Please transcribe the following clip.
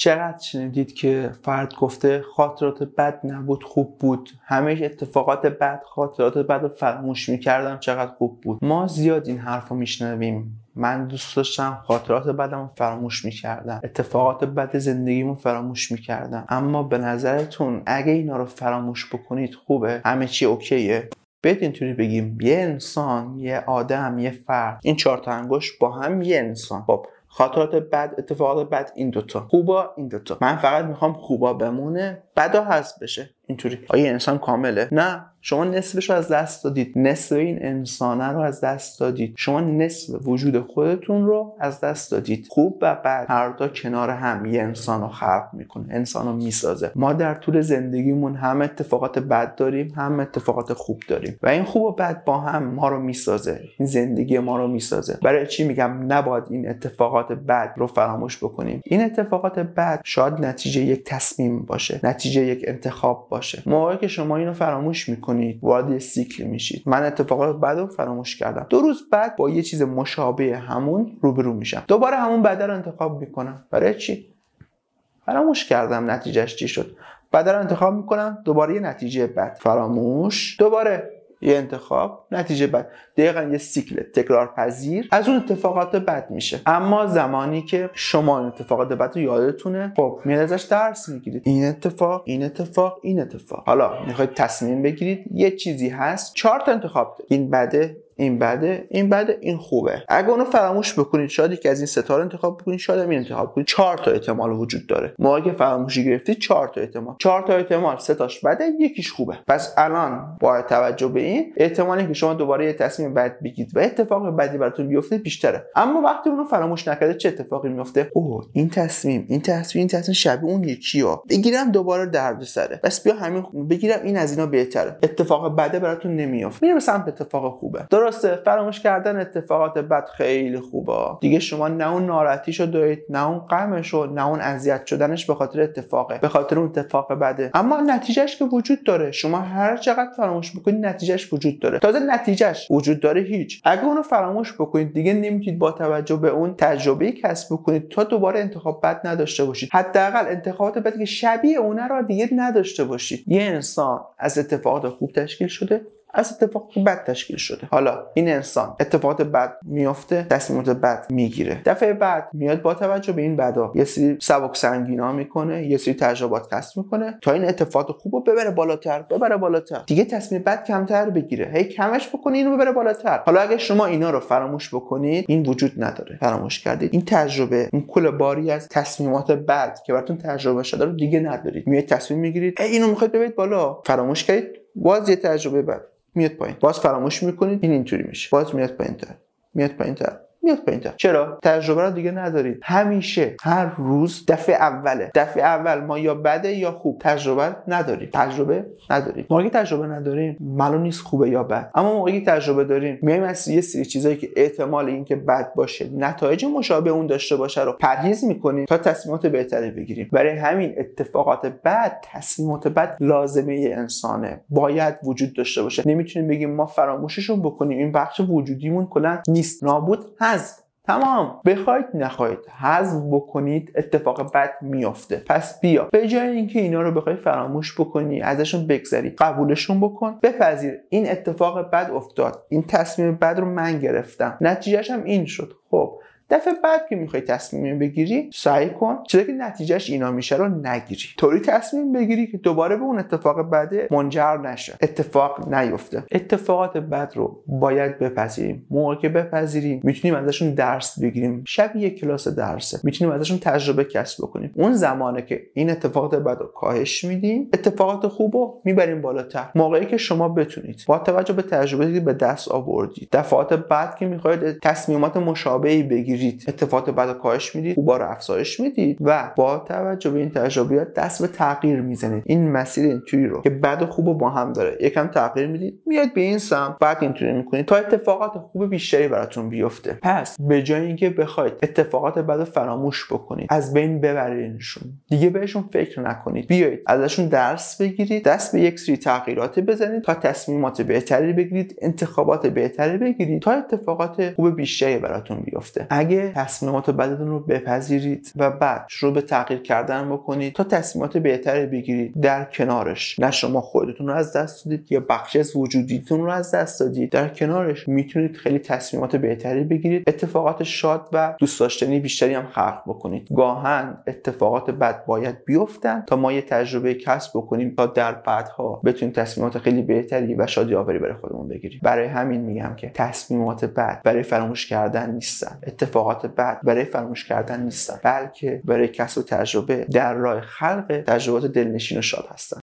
چقدر شنیدید که فرد گفته خاطرات بد نبود خوب بود. همه اتفاقات بد خاطرات بد رو فراموش می‌کردم چقدر خوب بود. ما زیاد این حرف رو میشنویم. من دوست داشتم خاطرات بدم فراموش می‌کردم. اتفاقات بد زندگیمو فراموش می‌کردم. اما به نظرتون اگه اینا رو فراموش بکنید خوبه؟ همه چی اوکیه؟ بهت اینطوری بگیم. یه انسان یه آدم یه فرد. این چهار تا انگشت با هم یه انسان. خب خاطرات بد اتفاقات بد این دوتا. خوبا این دوتا. من فقط می‌خوام خوبا بمونه. بدا هست بشه. اینطوری آیا انسان کامله؟ نه. شما نصفش رو از دست دادید. نصف این انسانه رو از دست دادید. شما نصف وجود خودتون رو از دست دادید. خوب و بد. هر دو کنار هم. یه انسان رو خلق می‌کنه. انسان رو می‌سازه. ما در طول زندگیمون هم اتفاقات بد داریم هم اتفاقات خوب داریم. و این خوب و بد با هم ما رو می‌سازه. این زندگی ما رو می‌سازه. برای چی میگم؟ نباید این اتفاقات بد رو فراموش بکنیم. این اتفاقات بد شاید نتیجه یک تصمیم باشه. نتیجه یک انتخاب باشه. موقعی که شما اینو فراموش می‌کنید وارد سیکل میشید. من اتفاقات بد رو فراموش کردم. دو روز بعد با یه چیز مشابه همون روبرو میشم. دوباره همون بد رو انتخاب می‌کنم. برای چی؟ فراموش کردم نتیجهش چی شد. بعد رو انتخاب می‌کنم دوباره یه نتیجه بد. فراموش. دوباره یه انتخاب نتیجه بد. دقیقا یه سیکل تکرار پذیر از اون اتفاقات بد میشه. اما زمانی که شما این اتفاقات بد رو یادتونه خب میاد ازش درس می‌گیرید. این اتفاق این اتفاق این اتفاق. حالا می‌خواید تصمیم بگیرید یه چیزی هست چهار تا انتخاب دارید. این بده این بده این بده این خوبه. اگه اونو فراموش بکنید شاید که از این ستاره انتخاب بکنید شاید این انتخاب کنید چهار تا احتمال وجود داره. موقعی که فراموشی گرفتید چهار تا احتمال. چهار تا احتمال سه تاش بده یکیش خوبه. پس الان با توجه به این احتمالی که شما دوباره یه تصمیم بد بگیرید و اتفاق بدی براتون بیفته بیشتره. اما وقتی اونو فراموش نکرده چه اتفاقی میفته؟ اوه این تصمیم این تصمیم این تصمیم شبیه اون یکی ها بگیرم دوباره درد سره. بس بیا همین بگیرم این از اینا بهتره. اتفاق بده براتون نمیافته میره سمت اتفاق خوبه. درسته فراموش کردن اتفاقات بد خیلی خوبه. دیگه شما نه اون ناراحتیشو دارید نه اون غمشو نه اون اذیت شدنش به خاطر اتفاقه به خاطر اون اتفاق بده. اما نتیجهش که وجود داره. شما هر چقدر فراموش بکنید نتیجهش وجود داره. تازه نتیجهش وجود داره هیچ. اگه اونو فراموش بکنید دیگه نمی‌تونید با توجه به اون تجربه کسب بکنید تا دوباره انتخاب بد نداشته باشید. حداقل انتخابات بدی که شبیه اونه رو دیگه نداشته باشید. یه انسان از اتفاقات خوب تشکیل شده از اتفاق بد تشکیل شده. حالا این انسان اتفاقات بد میفته تصمیمات بد می‌گیره. دفعه بعد میاد با توجه به این بدا یه سری سبک سنگینا می‌کنه یه سری تجربات کسب می‌کنه تا این اتفاقات خوب رو ببره بالاتر ببره بالاتر. دیگه تصمیم بد کمتر بگیره. هی کمش بکنه اینو ببره بالاتر. حالا اگه شما اینا رو فراموش بکنید این وجود نداره. فراموش کردید. این تجربه این کل باری از تصمیمات بد که براتون تجربه شده رو دیگه ندارید. میاد تصمیم می‌گیرید. اینو می‌خواید ببرید بالا. فراموش کردید. باز یه تجربه بد. میاد پایین. باز فراموش می‌کنید این اینطوری میشه. باز میاد پایین تر. میاد پایین تر. میاد پایین چرا؟ تجربه رو دیگه ندارید همیشه هر روز دفعه اوله. دفعه اول ما یا بده یا خوب. تجربه نداریم. تجربه نداریم. موقعی تجربه نداریم معلوم نیست خوبه یا بد. اما موقعی تجربه داریم میایم از یه سری چیزایی که احتمال اینکه بد باشه نتایج مشابه اون داشته باشه رو پرهیز می‌کنیم تا تصمیمات بهتری بگیریم. برای همین اتفاقات بد تصمیمات بد لازمه انسانه. باید وجود داشته باشه. نمی‌تونیم بگیم ما فراموششون بکنیم. این بخش وجودیمون کلا نیست. نابود حذف. تمام. بخواید نخواهید حذف بکنید اتفاق بد میافته. پس بیا. به جای اینکه اینا رو بخوای فراموش بکنی ازشون بگذری. قبولشون بکن. بپذیر. این اتفاق بد افتاد. این تصمیم بد رو من گرفتم. نتیجهش هم این شد. خب. دفعه بعد که می‌خوای تصمیم بگیری سعی کن چیزی که نتیجهش اینا میشه رو نگیری. طوری تصمیم بگیری که دوباره به اون اتفاق بده منجر نشه. اتفاق نیفته. اتفاقات بد رو باید بپذیریم. موقع که بپذیریم می‌تونیم ازشون درس بگیریم. شبیه کلاس درسه. می‌تونیم ازشون تجربه کسب بکنیم. اون زمانه که این اتفاقات بد رو کاهش میدیم اتفاقات خوب رو می‌بریم بالاتر. موقعی که شما بتونید با توجه به تجربه که به دست آوردید دفعات بعد که می‌خواید تصمیمات مشابهی بگیرید می‌گیرید. اتفاقات بعد کاهش می‌دید. خوبا رو افزایش می‌دید و با توجه به این تجربیات دست به تغییر می‌زنید. این مسیر اینطوری رو که بعد خوب با هم داره. یکم تغییر می‌دید. میاد به این سمت. بعد اینطوری می‌کنید. تا اتفاقات خوب بیشتری براتون بیفته. پس به جای اینکه بخواید اتفاقات بعد فراموش بکنید از بین ببرینشون. دیگه بهشون فکر نکنید. بیایید ازشون درس بگیرید. دست به یک سری تغییرات بزنید تا تصمیمات بهتری بگیرید. انتخابات بهتری بگیرید تا اتفاقات خوب بیشتری براتون بیفته. اگه تصمیمات بدتون رو بپذیرید و بعد شروع به تغییر کردن بکنید تا تصمیمات بهتری بگیرید در کنارش. نه شما خودتون رو از دست دادید یا بخشی از وجودیتون رو از دست دادید. در کنارش می‌تونید خیلی تصمیمات بهتری بگیرید. اتفاقات شاد و دوست داشتنی بیشتری هم خلق بکنید. گاهن اتفاقات بد باید بیفتن تا ما یه تجربه کسب بکنیم تا در بعدها بتونیم تصمیمات خیلی بهتری و شادی آوری برای خودمون بگیریم. برای همین میگم که تصمیمات بد برای فراموش کردن نیستن. اتفاقات بد برای فراموش کردن نیستن بلکه برای کسب تجربه در راه خلق تجربات دلنشین و شاد هستن.